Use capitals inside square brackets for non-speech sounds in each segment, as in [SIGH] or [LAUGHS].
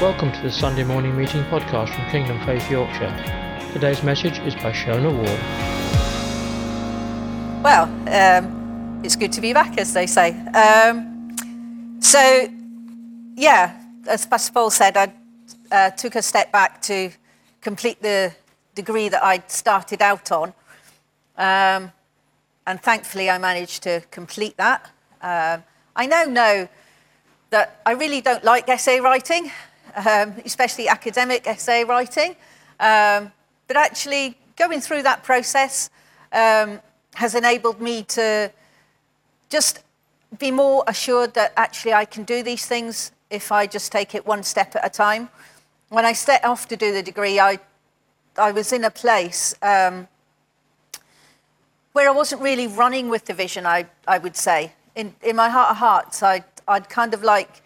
Welcome to the Sunday morning meeting podcast from Kingdom Faith Yorkshire. Today's message is by Shona Ward. Well, um, it's good to be back, as they say. Um, so, yeah, as Pastor Paul said, I uh, took a step back to complete the degree that I'd started out on. Um, and thankfully, I managed to complete that. Um, I now know that I really don't like essay writing, um, especially academic essay writing. Um, but actually, going through that process um, has enabled me to just be more assured that actually I can do these things if I just take it one step at a time. When I set off to do the degree, I, I was in a place um, where I wasn't really running with the vision, I, I would say. In, in my heart of hearts, I, I'd kind of like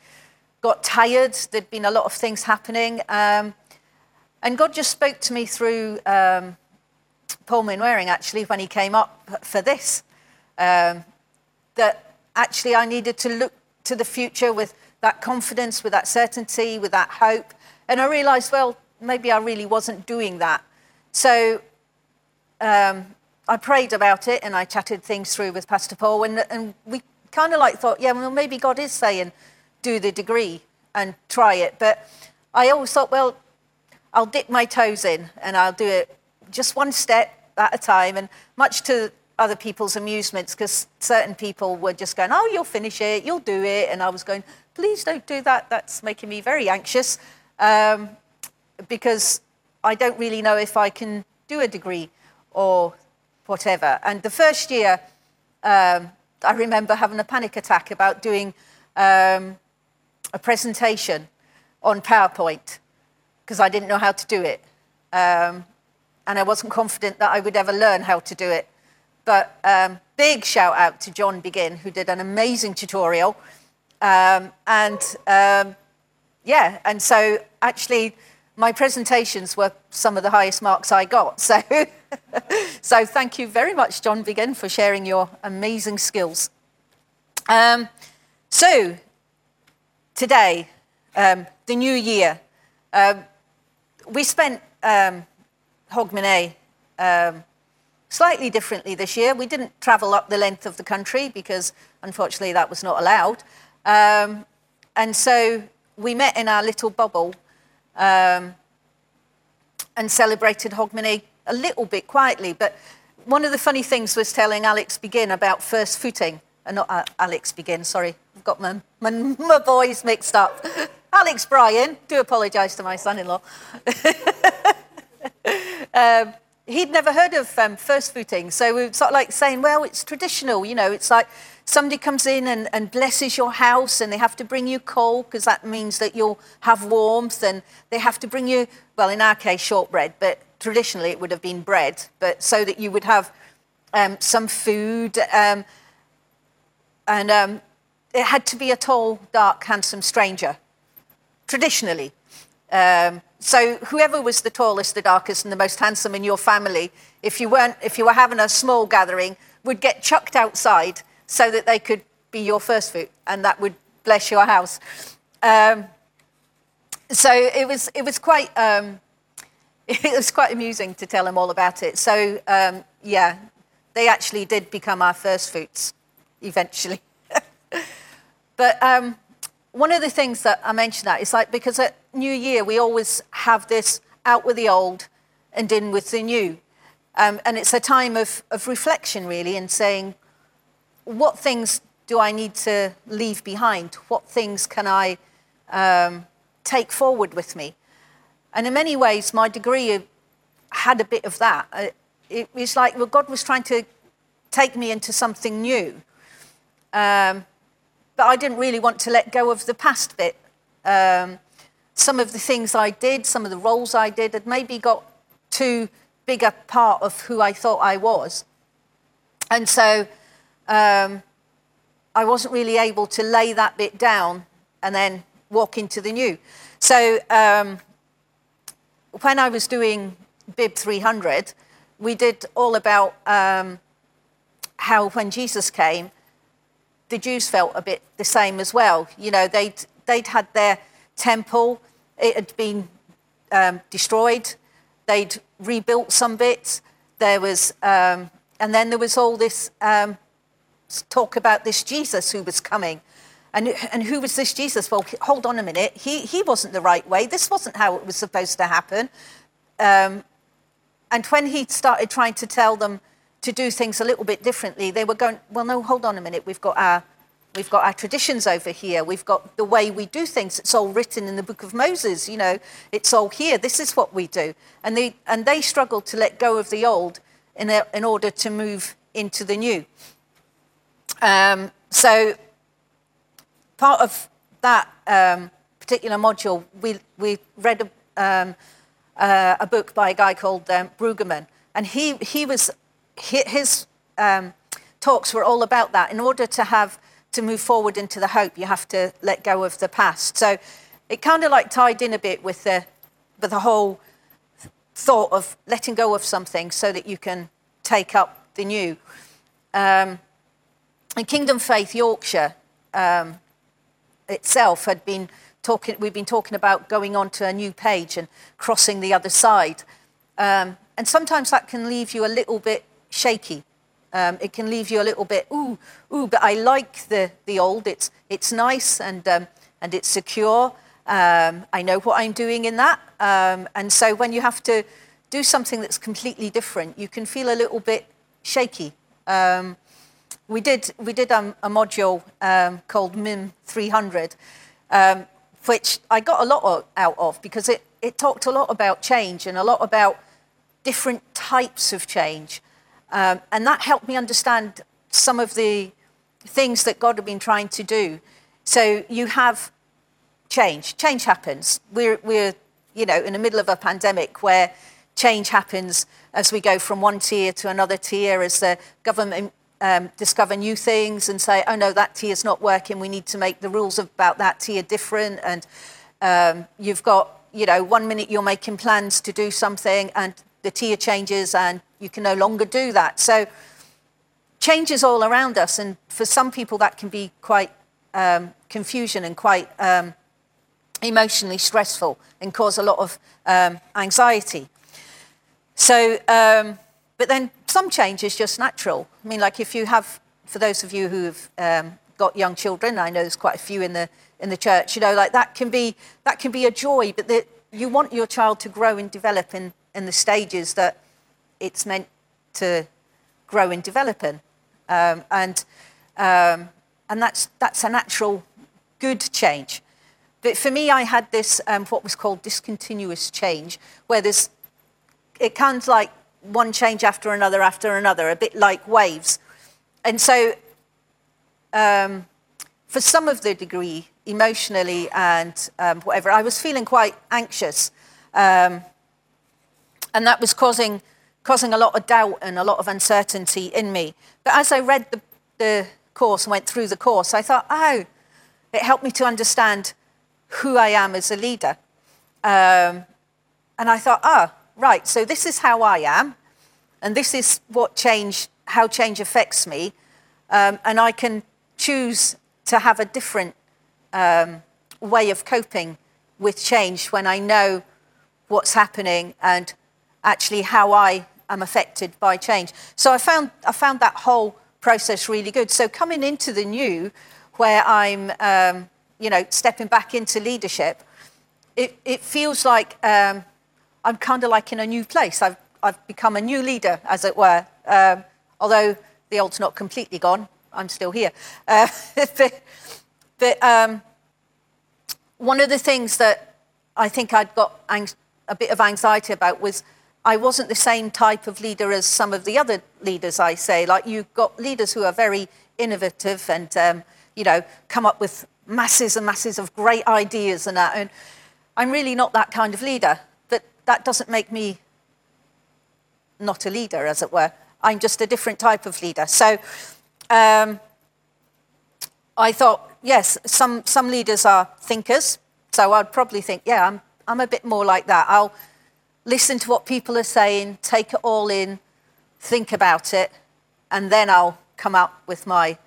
got tired. There'd been a lot of things happening. Um, and God just spoke to me through um, Paul Manwaring, actually, when he came up for this, um, that actually I needed to look to the future with that confidence, with that certainty, with that hope. And I realized, well, maybe I really wasn't doing that. So um, I prayed about it and I chatted things through with Pastor Paul, and, and we kind of like thought, yeah, well, maybe God is saying, do the degree and try it. But I always thought, well, I'll dip my toes in and I'll do it just one step at a time, and much to other people's amusements, because certain people were just going, oh, you'll finish it, you'll do it. And I was going, please don't do that. That's making me very anxious um, because I don't really know if I can do a degree or whatever. And the first year, um, I remember having a panic attack about doing um, a presentation on PowerPoint because I didn't know how to do it. Um, and I wasn't confident that I would ever learn how to do it. But um, big shout out to John Begin, who did an amazing tutorial. Um, and um, yeah, and so actually, my presentations were some of the highest marks I got. So, [LAUGHS] so thank you very much, John Begin, for sharing your amazing skills. Um, so, today, um, the new year, um, we spent um, Hogmanay um, slightly differently this year. We didn't travel up the length of the country because, unfortunately, that was not allowed. Um, and so we met in our little bubble um, and celebrated Hogmanay a little bit quietly. But one of the funny things was telling Alex Begin about first footing. Uh, not uh, Alex Begin, sorry. I've got my, my, my boys mixed up. [LAUGHS] Alex Bryan, do apologise to my son in law. [LAUGHS] um, he'd never heard of um, first footing. So we were sort of like saying, well, it's traditional, you know, it's like somebody comes in and, and blesses your house and they have to bring you coal because that means that you'll have warmth and they have to bring you, well, in our case, shortbread, but traditionally it would have been bread, but so that you would have um, some food. Um, and um, it had to be a tall, dark, handsome stranger, traditionally. Um, so whoever was the tallest, the darkest, and the most handsome in your family, if you weren't, if you were having a small gathering, would get chucked outside so that they could be your first fruit, and that would bless your house. Um, so it was, it was quite, um, [LAUGHS] it was quite amusing to tell them all about it. So um, yeah, they actually did become our first fruits eventually. But um, one of the things that I mentioned that is like because at New Year we always have this out with the old and in with the new. Um, and it's a time of, of reflection, really, and saying, what things do I need to leave behind? What things can I um, take forward with me? And in many ways, my degree had a bit of that. Uh, it was like, well, God was trying to take me into something new. Um, but I didn't really want to let go of the past bit. Um, some of the things I did, some of the roles I did, had maybe got too big a part of who I thought I was. And so um, I wasn't really able to lay that bit down and then walk into the new. So um, when I was doing Bib 300, we did all about um, how when Jesus came, the Jews felt a bit the same as well. You know, they'd, they'd had their temple, it had been um, destroyed. They'd rebuilt some bits. There was, um, and then there was all this um, talk about this Jesus who was coming. And, and who was this Jesus? Well, hold on a minute. He, he wasn't the right way. This wasn't how it was supposed to happen. Um, and when he started trying to tell them to do things a little bit differently, they were going, well, no, hold on a minute. We've got our, we've got our traditions over here. We've got the way we do things. It's all written in the book of Moses. You know, it's all here. This is what we do. And they, and they struggled to let go of the old in, a, in order to move into the new. Um, so part of that um, particular module, we, we read a, um, uh, a book by a guy called um, Brueggemann, and he, he was, his um, talks were all about that. In order to have, to move forward into the hope, you have to let go of the past. So it kind of like tied in a bit with the, with the whole thought of letting go of something so that you can take up the new. Um, in Kingdom Faith Yorkshire, um, itself had been talking, we've been talking about going on to a new page and crossing the other side. Um, and sometimes that can leave you a little bit shaky. Um, it can leave you a little bit, ooh, ooh, but I like the, the old. It's, it's nice and, um, and it's secure. Um, I know what I'm doing in that. Um, and so when you have to do something that's completely different, you can feel a little bit shaky. Um, we did, we did um, a module called MIM 300, um, which I got a lot out of because it, it talked a lot about change and a lot about different types of change. Um, and that helped me understand some of the things that God had been trying to do. So you have change. Change happens. We're, we're you know, in the middle of a pandemic where change happens as we go from one tier to another tier, as the government um, discover new things and say, oh no, that tier is not working. We need to make the rules about that tier different. And um, you've got, you know, one minute you're making plans to do something and the tier changes and you can no longer do that. So changes all around us. And for some people, that can be quite um, confusion and quite um, emotionally stressful and cause a lot of um, anxiety. So, um, but then some change is just natural. I mean, like if you have, for those of you who've um, got young children, I know there's quite a few in the in the church. You know, like that can be that can be a joy, but the, you want your child to grow and develop in in the stages that it's meant to grow and develop in, um, and um, and that's that's a natural, good change. But for me, I had this um, what was called discontinuous change, where there's it comes like one change after another after another, a bit like waves. And so, um, for some of the degree, emotionally and um, whatever, I was feeling quite anxious. Um, and that was causing, causing a lot of doubt and a lot of uncertainty in me. But as I read the, the course and went through the course, I thought, oh, it helped me to understand who I am as a leader. Um, and I thought, ah, oh, right, so this is how I am, and this is what change, how change affects me, um, and I can choose to have a different um, way of coping with change when I know what's happening and actually how I am affected by change. So I found, I found that whole process really good. So coming into the new, where I'm, um, you know, stepping back into leadership, it, it feels like um, I'm kind of like in a new place. I've, I've become a new leader, as it were. Um, although the old's not completely gone, I'm still here. Uh, [LAUGHS] but, but um, one of the things that I think I'd got ang- a bit of anxiety about was I wasn't the same type of leader as some of the other leaders, I say. Like you've got leaders who are very innovative and, um, you know, come up with masses and masses of great ideas and that. And I'm really not that kind of leader but that doesn't make me not a leader, as it were. I'm just a different type of leader. So um, I thought, yes, some, some leaders are thinkers. So I'd probably think, yeah, I'm, I'm a bit more like that. I'll listen to what people are saying, take it all in, think about it, and then I'll come up with my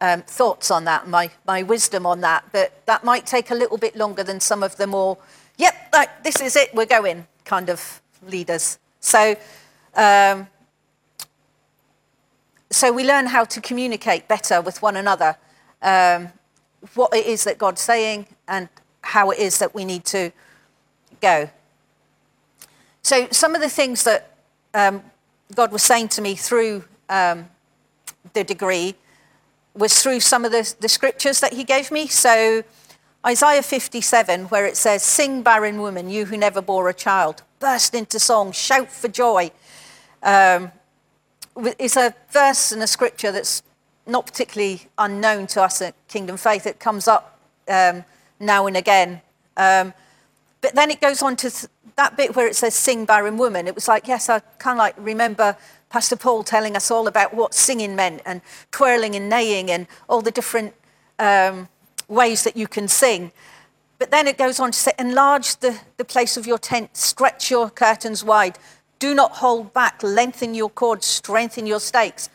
um, thoughts on that, my, my wisdom on that. But that might take a little bit longer than some of the more yep, like, this is it, we're going kind of leaders. So, um, so we learn how to communicate better with one another, um, what it is that God's saying and how it is that we need to go. So some of the things that um, God was saying to me through um, the degree was through some of the, the scriptures that he gave me. So Isaiah 57, where it says, Sing, barren woman, you who never bore a child, burst into song, shout for joy. Um, it's a verse and a scripture that's not particularly unknown to us at Kingdom Faith. It comes up um, now and again. Um, but then it goes on to that bit where it says, Sing, barren woman. It was like, yes, I kind of like remember Pastor Paul telling us all about what singing meant and twirling and neighing and all the different. Um, ways that you can sing. But then it goes on to say, enlarge the, the place of your tent, stretch your curtains wide, do not hold back, lengthen your cords, strengthen your stakes.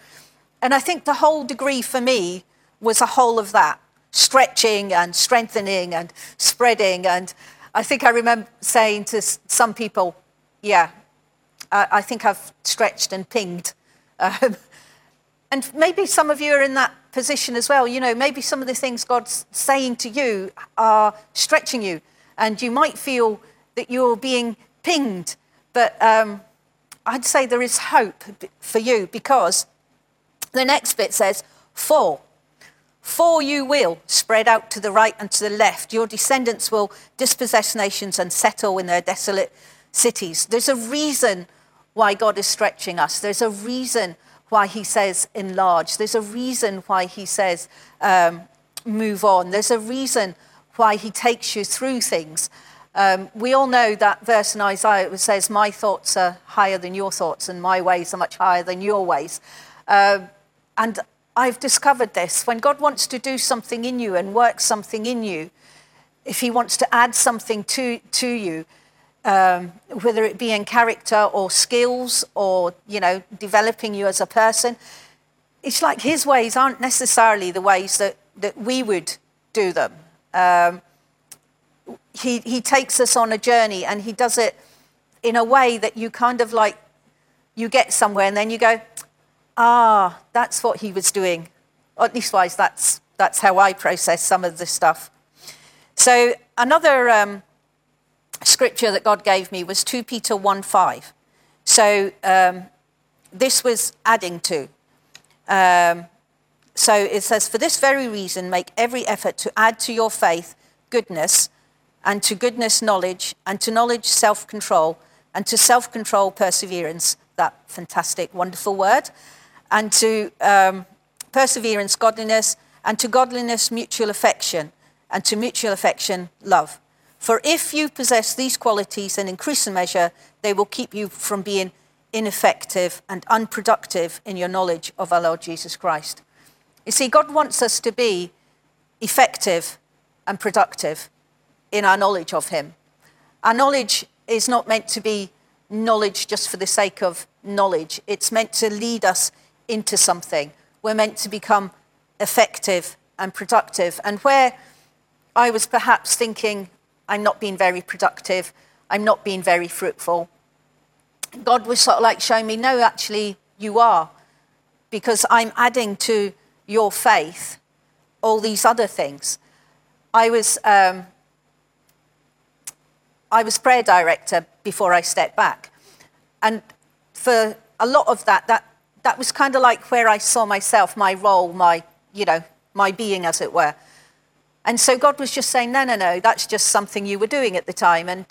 And I think the whole degree for me was a whole of that stretching and strengthening and spreading. And I think I remember saying to some people, yeah, I, I think I've stretched and pinged. [LAUGHS] Um, and maybe some of you are in that position as well. You know, maybe some of the things God's saying to you are stretching you, and you might feel that you're being pinged. But um, I'd say there is hope for you because the next bit says, For. For you will spread out to the right and to the left. Your descendants will dispossess nations and settle in their desolate cities. There's a reason why God is stretching us. There's a reason why he says enlarge. There's a reason why he says um, move on. There's a reason why he takes you through things. Um, we all know that verse in Isaiah it says, My thoughts are higher than your thoughts, and my ways are much higher than your ways. Uh, and I've discovered this. When God wants to do something in you and work something in you, if he wants to add something to, to you, um, whether it be in character or skills or, you know, developing you as a person. It's like his ways aren't necessarily the ways that, that we would do them. Um, he, he takes us on a journey and he does it in a way that you kind of like, you get somewhere and then you go, ah, that's what he was doing. At least wise, that's, that's how I process some of the stuff. So another um, scripture that God gave me was 2 Peter 1 5. So um, this was adding to. Um, so it says, For this very reason, make every effort to add to your faith goodness, and to goodness, knowledge, and to knowledge, self control, and to self control, perseverance. That fantastic, wonderful word. And to um, perseverance, godliness, and to godliness, mutual affection, and to mutual affection, love. For if you possess these qualities in increasing measure, they will keep you from being ineffective and unproductive in your knowledge of our Lord Jesus Christ. You see, God wants us to be effective and productive in our knowledge of Him. Our knowledge is not meant to be knowledge just for the sake of knowledge, it's meant to lead us into something. We're meant to become effective and productive. And where I was perhaps thinking, I'm not being very productive. I'm not being very fruitful. God was sort of like showing me, no, actually, you are. Because I'm adding to your faith all these other things. I was, um, I was prayer director before I stepped back. And for a lot of that, that, that was kind of like where I saw myself, my role, my, you know, my being, as it were. And so God was just saying, no, no, no, that's just something you were doing at the time. And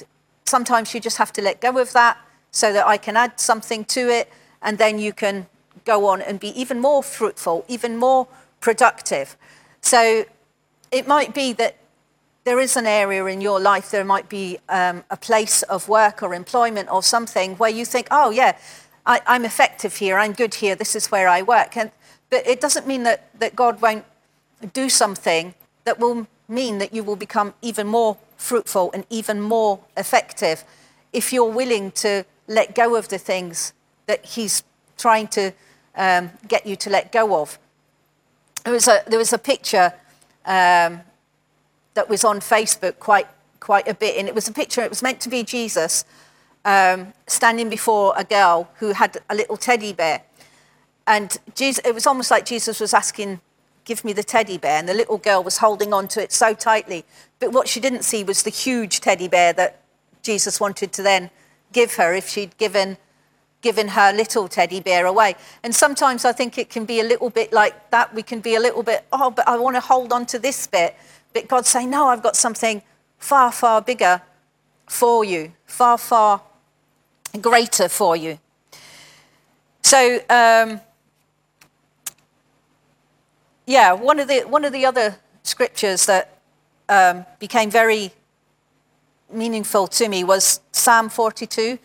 sometimes you just have to let go of that so that I can add something to it. And then you can go on and be even more fruitful, even more productive. So it might be that there is an area in your life, there might be um, a place of work or employment or something where you think, oh, yeah, I, am effective here, I'm good here, this is where I work. And, but it doesn't mean that, that God won't do something that will mean that you will become even more fruitful and even more effective if you're willing to let go of the things that he's trying to um, get you to let go of. There was a, there was a picture um, that was on Facebook quite, quite a bit. And it was a picture, it was meant to be Jesus um, standing before a girl who had a little teddy bear. And Jesus, it was almost like Jesus was asking, Give me the teddy bear. And the little girl was holding on to it so tightly. But what she didn't see was the huge teddy bear that Jesus wanted to then give her if she'd given, given her little teddy bear away. And sometimes I think it can be a little bit like that. We can be a little bit, oh, but I want to hold on to this bit. But God say, no, I've got something far, far bigger for you, far, far greater for you. So, um, yeah, one of the one of the other scriptures that um, became very meaningful to me was Psalm 42.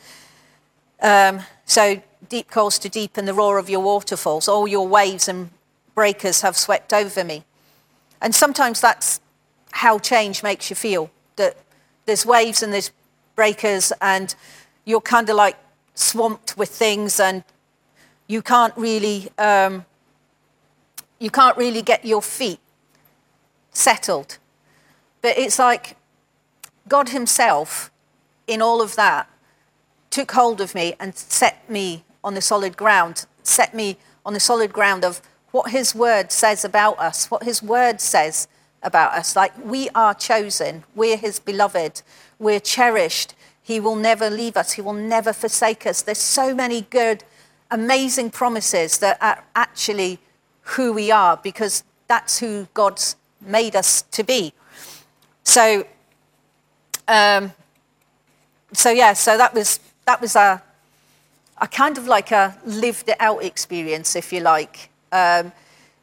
Um, so deep calls to deep, and the roar of your waterfalls. All your waves and breakers have swept over me. And sometimes that's how change makes you feel. That there's waves and there's breakers, and you're kind of like swamped with things, and you can't really um, you can't really get your feet settled. But it's like God Himself, in all of that, took hold of me and set me on the solid ground, set me on the solid ground of what His Word says about us, what His Word says about us. Like we are chosen, we're His beloved, we're cherished. He will never leave us, He will never forsake us. There's so many good, amazing promises that are actually who we are because that's who God's made us to be. So, um, so yeah, so that was that was a, a kind of like a lived out experience, if you like. Um,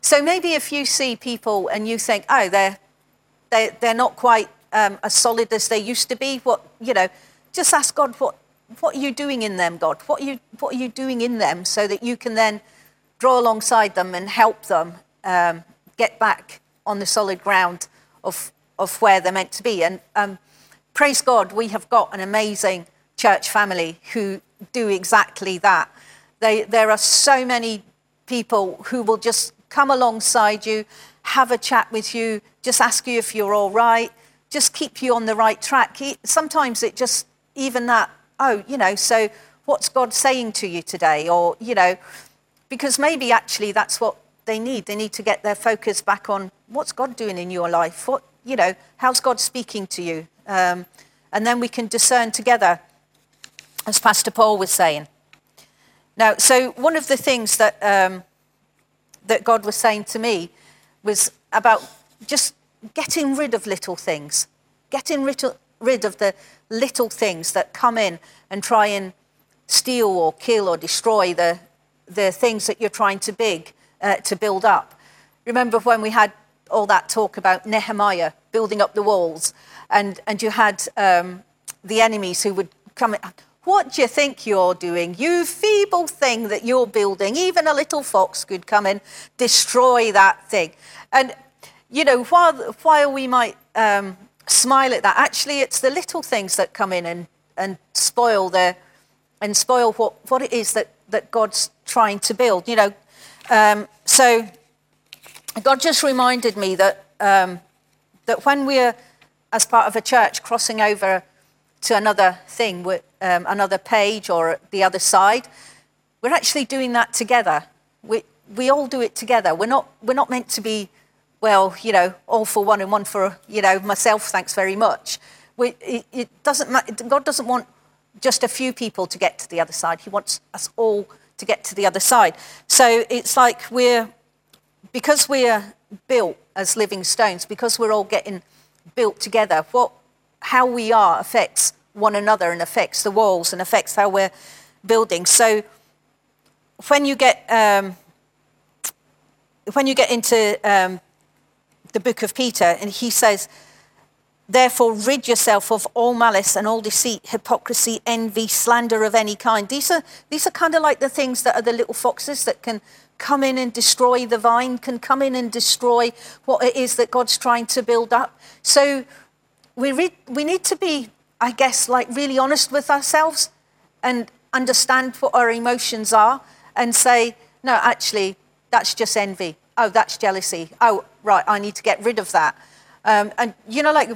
so maybe if you see people and you think, oh, they're they, they're not quite um, as solid as they used to be, what you know, just ask God what what are you doing in them, God? What are you what are you doing in them, so that you can then draw alongside them and help them um, get back on the solid ground of, of where they're meant to be. And um, praise God, we have got an amazing church family who do exactly that. They, there are so many people who will just come alongside you, have a chat with you, just ask you if you're all right, just keep you on the right track. Sometimes it just, even that, oh, you know, so what's God saying to you today? Or, you know, because maybe actually that's what they need. They need to get their focus back on what's God doing in your life? What, you know, how's God speaking to you? Um, and then we can discern together, as Pastor Paul was saying. Now, so one of the things that, um, that God was saying to me was about just getting rid of little things, getting rid of, rid of the little things that come in and try and steal or kill or destroy the, the things that you're trying to big uh, to build up. Remember when we had all that talk about Nehemiah building up the walls, and, and you had um, the enemies who would come in. What do you think you're doing? You feeble thing that you're building. Even a little fox could come and destroy that thing. And, you know, while, while we might um, smile at that, actually, it's the little things that come in and, and spoil the, and spoil what, what it is that, that God's trying to build. You know, um, so God just reminded me that, um, that when we're, as part of a church, crossing over to another thing, um, another page or the other side, we're actually doing that together. We, we all do it together. We're not, we're not meant to be, well, you know, all for one and one for, you know, myself, thanks very much. We, it, it doesn't God doesn't want just a few people to get to the other side. He wants us all to get to the other side. So it's like we're, because we're built as living stones, because we're all getting built together, what, how we are affects one another and affects the walls and affects how we're building. So when you get, um, when you get into um, the book of Peter, and he says, Therefore, rid yourself of all malice and all deceit, hypocrisy, envy, slander of any kind. These are, these are kind of like the things that are the little foxes that can come in and destroy the vine, can come in and destroy what it is that God's trying to build up. So we, read, we need to be, I guess, like really honest with ourselves and understand what our emotions are and say, no, actually, that's just envy. Oh, that's jealousy. Oh, right, I need to get rid of that. Um, and you know, like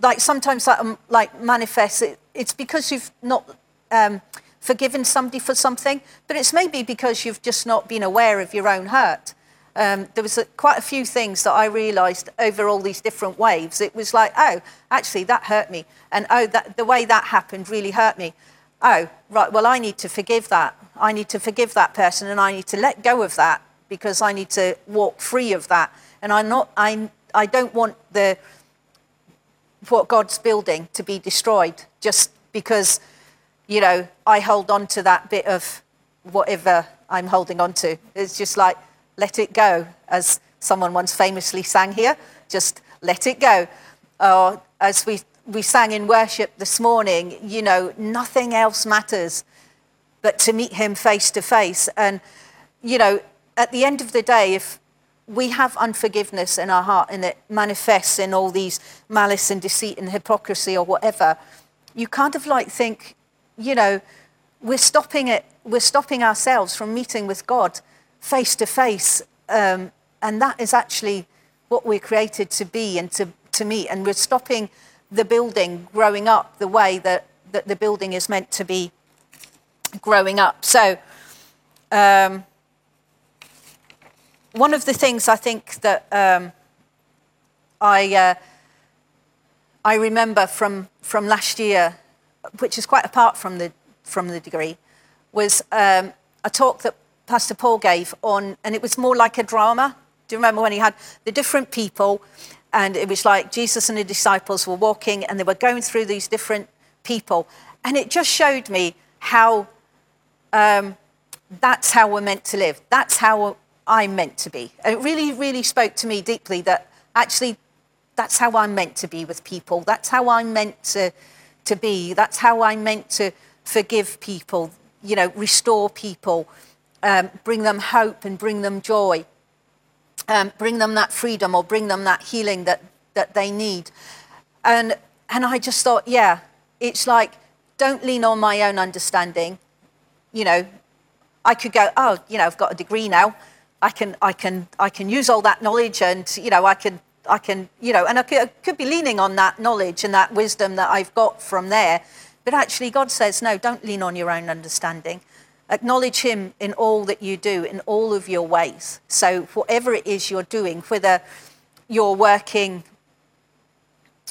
like sometimes that um, like manifests. It, it's because you've not um, forgiven somebody for something, but it's maybe because you've just not been aware of your own hurt. Um, there was a, quite a few things that I realised over all these different waves. It was like, oh, actually that hurt me, and oh, that, the way that happened really hurt me. Oh, right. Well, I need to forgive that. I need to forgive that person, and I need to let go of that because I need to walk free of that. And I'm not. I. I don't want the what God's building to be destroyed just because, you know, I hold on to that bit of whatever I'm holding on to. It's just like, let it go, as someone once famously sang here, just let it go. Or as we, we sang in worship this morning, you know, nothing else matters but to meet him face to face. And, you know, at the end of the day, if we have unforgiveness in our heart and it manifests in all these malice and deceit and hypocrisy or whatever, you kind of like think, you know, we're stopping it, we're stopping ourselves from meeting with God face to face. Um, and that is actually what we're created to be and to, to meet. And we're stopping the building growing up the way that, that the building is meant to be growing up. So, um, one of the things I think that um, I, uh, I remember from, from last year, which is quite apart from the, from the degree, was um, a talk that Pastor Paul gave on, and it was more like a drama. Do you remember when he had the different people, and it was like Jesus and the disciples were walking, and they were going through these different people, and it just showed me how um, that's how we're meant to live. That's how I'm meant to be. And it really, really spoke to me deeply that actually that's how I'm meant to be with people. That's how I'm meant to, to be. That's how I'm meant to forgive people, you know, restore people, um, bring them hope and bring them joy, um, bring them that freedom or bring them that healing that, that they need. And, and I just thought, yeah, it's like, don't lean on my own understanding. You know, I could go, oh, you know, I've got a degree now. I can, I can, I can use all that knowledge and, you know, I can, I can, you know, and I could, I could be leaning on that knowledge and that wisdom that I've got from there. But actually, God says, no, don't lean on your own understanding. Acknowledge Him in all that you do, in all of your ways. So, whatever it is you're doing, whether you're working,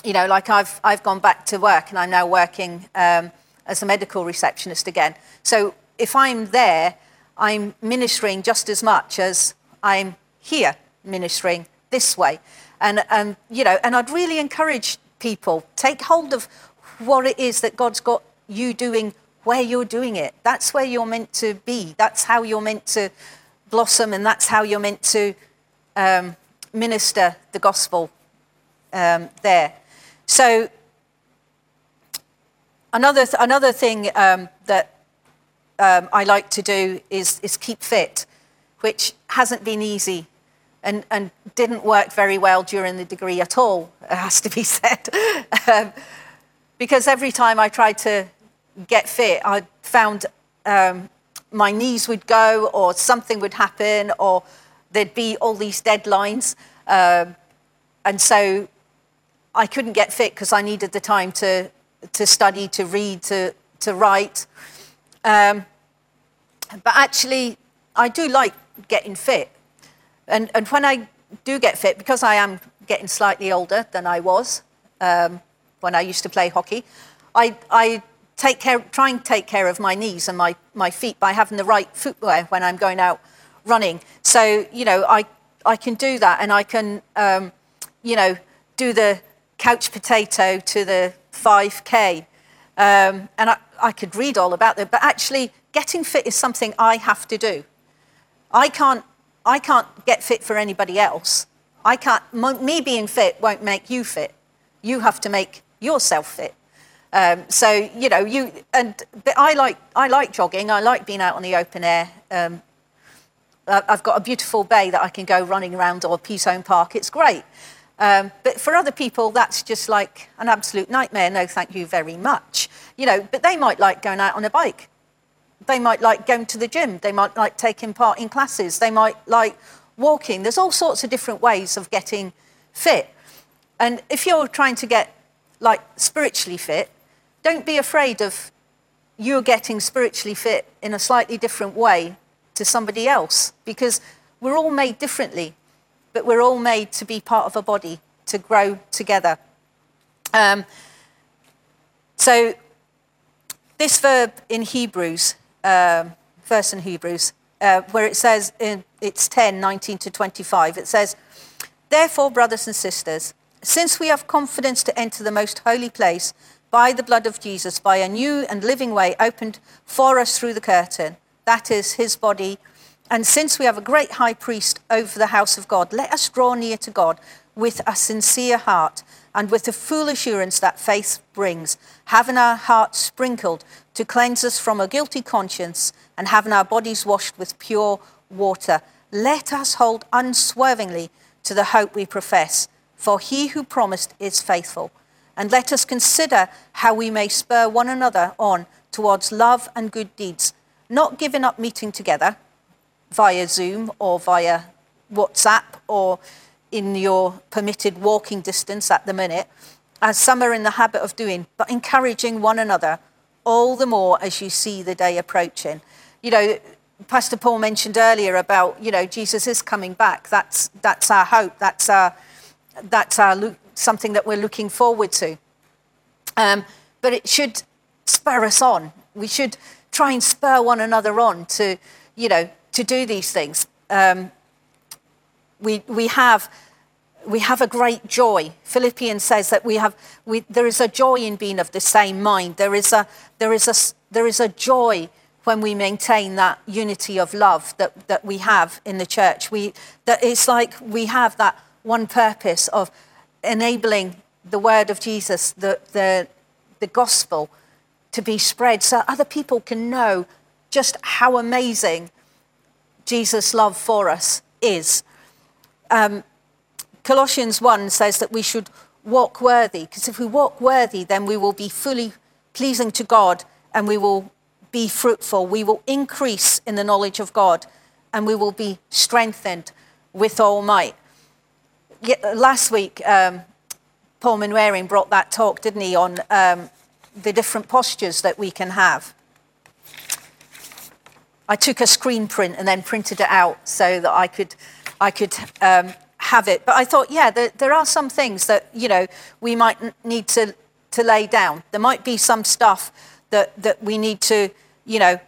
you know, like I've, I've gone back to work and I'm now working um, as a medical receptionist again. So, if I'm there, I'm ministering just as much as I'm here ministering this way. And, and, you know, and I'd really encourage people, take hold of what it is that God's got you doing where you're doing it. That's where you're meant to be. That's how you're meant to blossom, and that's how you're meant to um, minister the gospel um, there. So, another, th- another thing um, that um, I like to do is, is keep fit, which hasn't been easy and, and didn't work very well during the degree at all, it has to be [LAUGHS] said. um, because every time I tried to get fit, I found um, my knees would go or something would happen or there'd be all these deadlines. Um, and so I couldn't get fit because I needed the time to, to study, to read, to, to write. Um, but actually, I do like getting fit. And, and when I do get fit, because I am getting slightly older than I was um, when I used to play hockey, I, I take care, try and take care of my knees and my, my feet by having the right footwear when I'm going out running. So, you know, I, I can do that and I can, um, you know, do the couch potato to the 5K. Um, and I, I could read all about it, but actually, getting fit is something I have to do. I can't, I can't get fit for anybody else. I can't, me being fit won't make you fit. You have to make yourself fit. Um, so you know, you and I like I like jogging. I like being out on the open air. Um, I've got a beautiful bay that I can go running around or Peasholm Park. It's great. Um, but for other people, that's just like an absolute nightmare. No, thank you very much. You know, but they might like going out on a bike. They might like going to the gym. They might like taking part in classes. They might like walking. There's all sorts of different ways of getting fit. And if you're trying to get like spiritually fit, don't be afraid of you're getting spiritually fit in a slightly different way to somebody else because we're all made differently, but we're all made to be part of a body, to grow together. Um, so, this verb in Hebrews, um, verse in Hebrews, uh, where it says in it's 10, 19 to 25, it says, Therefore, brothers and sisters, since we have confidence to enter the most holy place by the blood of Jesus, by a new and living way opened for us through the curtain, that is his body, and since we have a great high priest over the house of God, let us draw near to God with a sincere heart and with the full assurance that faith brings, having our hearts sprinkled to cleanse us from a guilty conscience and having our bodies washed with pure water. Let us hold unswervingly to the hope we profess, for he who promised is faithful. And let us consider how we may spur one another on towards love and good deeds, not giving up meeting together via Zoom or via WhatsApp or in your permitted walking distance at the minute, as some are in the habit of doing, but encouraging one another all the more as you see the day approaching. You know, Pastor Paul mentioned earlier about, you know, Jesus is coming back. That's, that's our hope. That's, our, that's our, something that we're looking forward to. Um, but it should spur us on. We should try and spur one another on to, you know, to do these things. Um, we, we, have, we have a great joy. Philippians says that we have, we, there is a joy in being of the same mind. There is a, there is a, there is a joy when we maintain that unity of love that, that we have in the church. We, that it's like we have that one purpose of enabling the word of Jesus, the, the, the gospel, to be spread so other people can know just how amazing Jesus' love for us is. Um, Colossians 1 says that we should walk worthy, because if we walk worthy, then we will be fully pleasing to God and we will be fruitful. We will increase in the knowledge of God and we will be strengthened with all might. Last week, um, Paul Manwaring brought that talk, didn't he, on um, the different postures that we can have. I took a screen print and then printed it out so that I could, I could um, have it. But I thought, yeah, there, there, are some things that you know we might need to to lay down. There might be some stuff that that we need to you know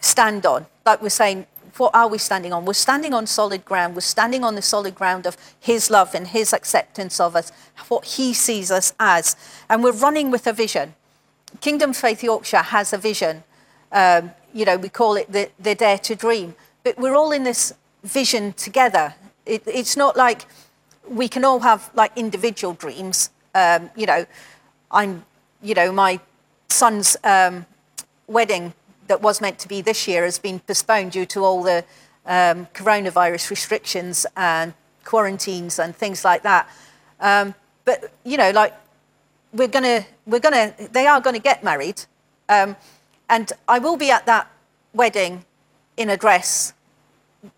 stand on. Like we're saying, what are we standing on? We're standing on solid ground. We're standing on the solid ground of His love and His acceptance of us, what He sees us as, and we're running with a vision. Kingdom Faith Yorkshire has a vision. Um, you know, we call it the, the dare to dream. But we're all in this vision together. It, it's not like we can all have like individual dreams. Um, you know, I'm, you know, my son's um, wedding that was meant to be this year has been postponed due to all the um, coronavirus restrictions and quarantines and things like that. Um, but you know, like we're gonna, we're gonna, they are to get married. Um, and I will be at that wedding in a dress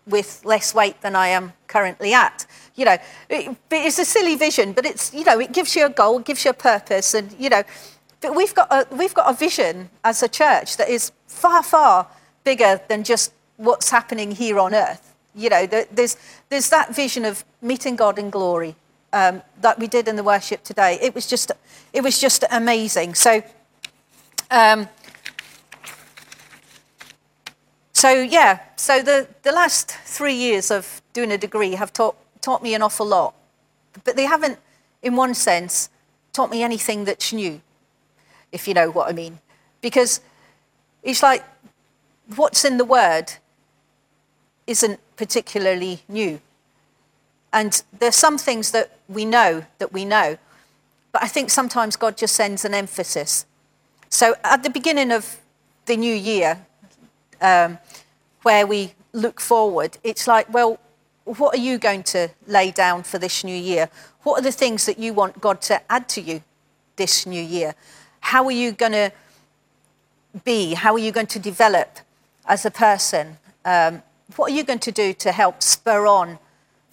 with less weight than I am currently at. You know, it, it's a silly vision, but it's, you know, it gives you a goal, gives you a purpose, and, you know, but we've got a, we've got a vision as a church that is far, far bigger than just what's happening here on earth. You know, there's, there's that vision of meeting God in glory um, that we did in the worship today. It was just, it was just amazing. So, um, so, yeah, so the, the last three years of doing a degree have taught, taught me an awful lot. But they haven't, in one sense, taught me anything that's new, if you know what I mean. Because it's like what's in the Word isn't particularly new. And there's some things that we know that we know, but I think sometimes God just sends an emphasis. So at the beginning of the new year, um, where we look forward, it's like, well, what are you going to lay down for this new year? What are the things that you want God to add to you this new year? How are you going to be? How are you going to develop as a person? Um, what are you going to do to help spur on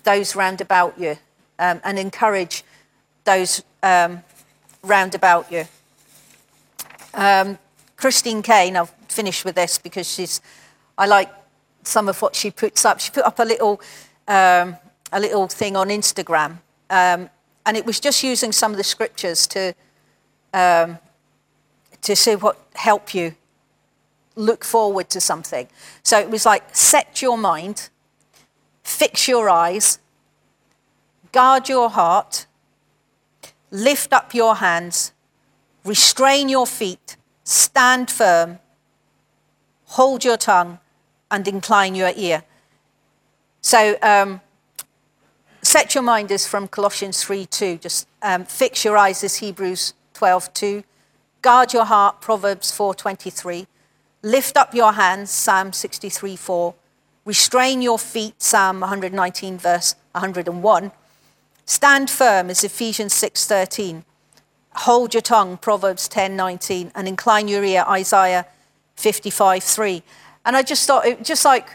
those round about you um, and encourage those um, round about you. Um, Christine Caine, I'll finish with this because she's, I like some of what she puts up. She put up a little, um, a little thing on Instagram, um, and it was just using some of the scriptures to, um, to see what help you look forward to something. So it was like set your mind, fix your eyes, guard your heart, lift up your hands, restrain your feet, stand firm, hold your tongue, and incline your ear. So, um, set your mind is from Colossians 3 2. Just um, fix your eyes as Hebrews 12 2. Guard your heart, Proverbs 4 23. Lift up your hands, Psalm 63 4. Restrain your feet, Psalm 119, verse 101. Stand firm is Ephesians 6 13. Hold your tongue, Proverbs 10 19. And incline your ear, Isaiah 55 3. And I just thought, it, just like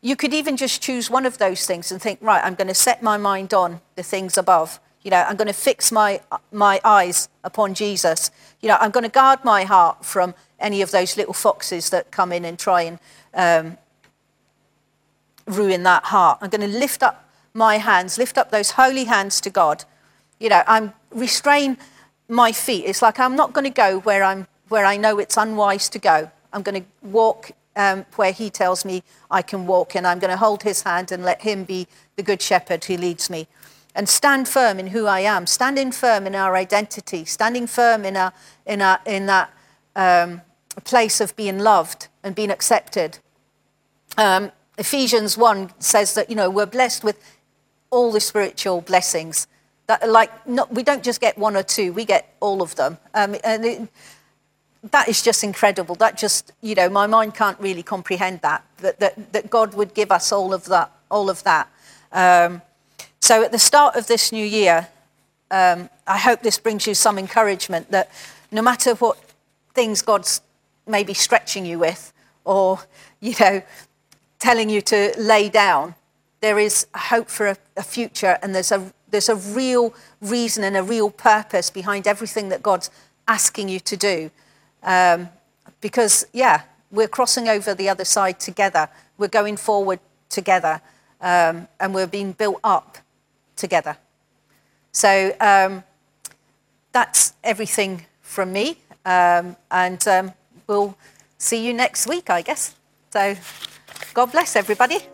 you could even just choose one of those things and think, right, I'm going to set my mind on the things above. You know, I'm going to fix my, my eyes upon Jesus. You know, I'm going to guard my heart from any of those little foxes that come in and try and um, ruin that heart. I'm going to lift up my hands, lift up those holy hands to God. You know, I'm restrain my feet. It's like I'm not going to go where I'm where I know it's unwise to go. I'm going to walk um, where He tells me I can walk, and I'm going to hold His hand and let Him be the good shepherd who leads me. And stand firm in who I am, standing firm in our identity, standing firm in, our, in, our, in that um, place of being loved and being accepted. Um, Ephesians 1 says that, you know, we're blessed with all the spiritual blessings. That, like, not, we don't just get one or two, we get all of them. Um, and it, that is just incredible. That just, you know, my mind can't really comprehend that, that, that, that God would give us all of that. All of that. Um, so at the start of this new year, um, I hope this brings you some encouragement that no matter what things God's maybe stretching you with or, you know, telling you to lay down, there is hope for a, a future and there's a, there's a real reason and a real purpose behind everything that God's asking you to do. Um, because, yeah, we're crossing over the other side together. We're going forward together. Um, and we're being built up together. So um, that's everything from me. Um, and um, we'll see you next week, I guess. So God bless everybody.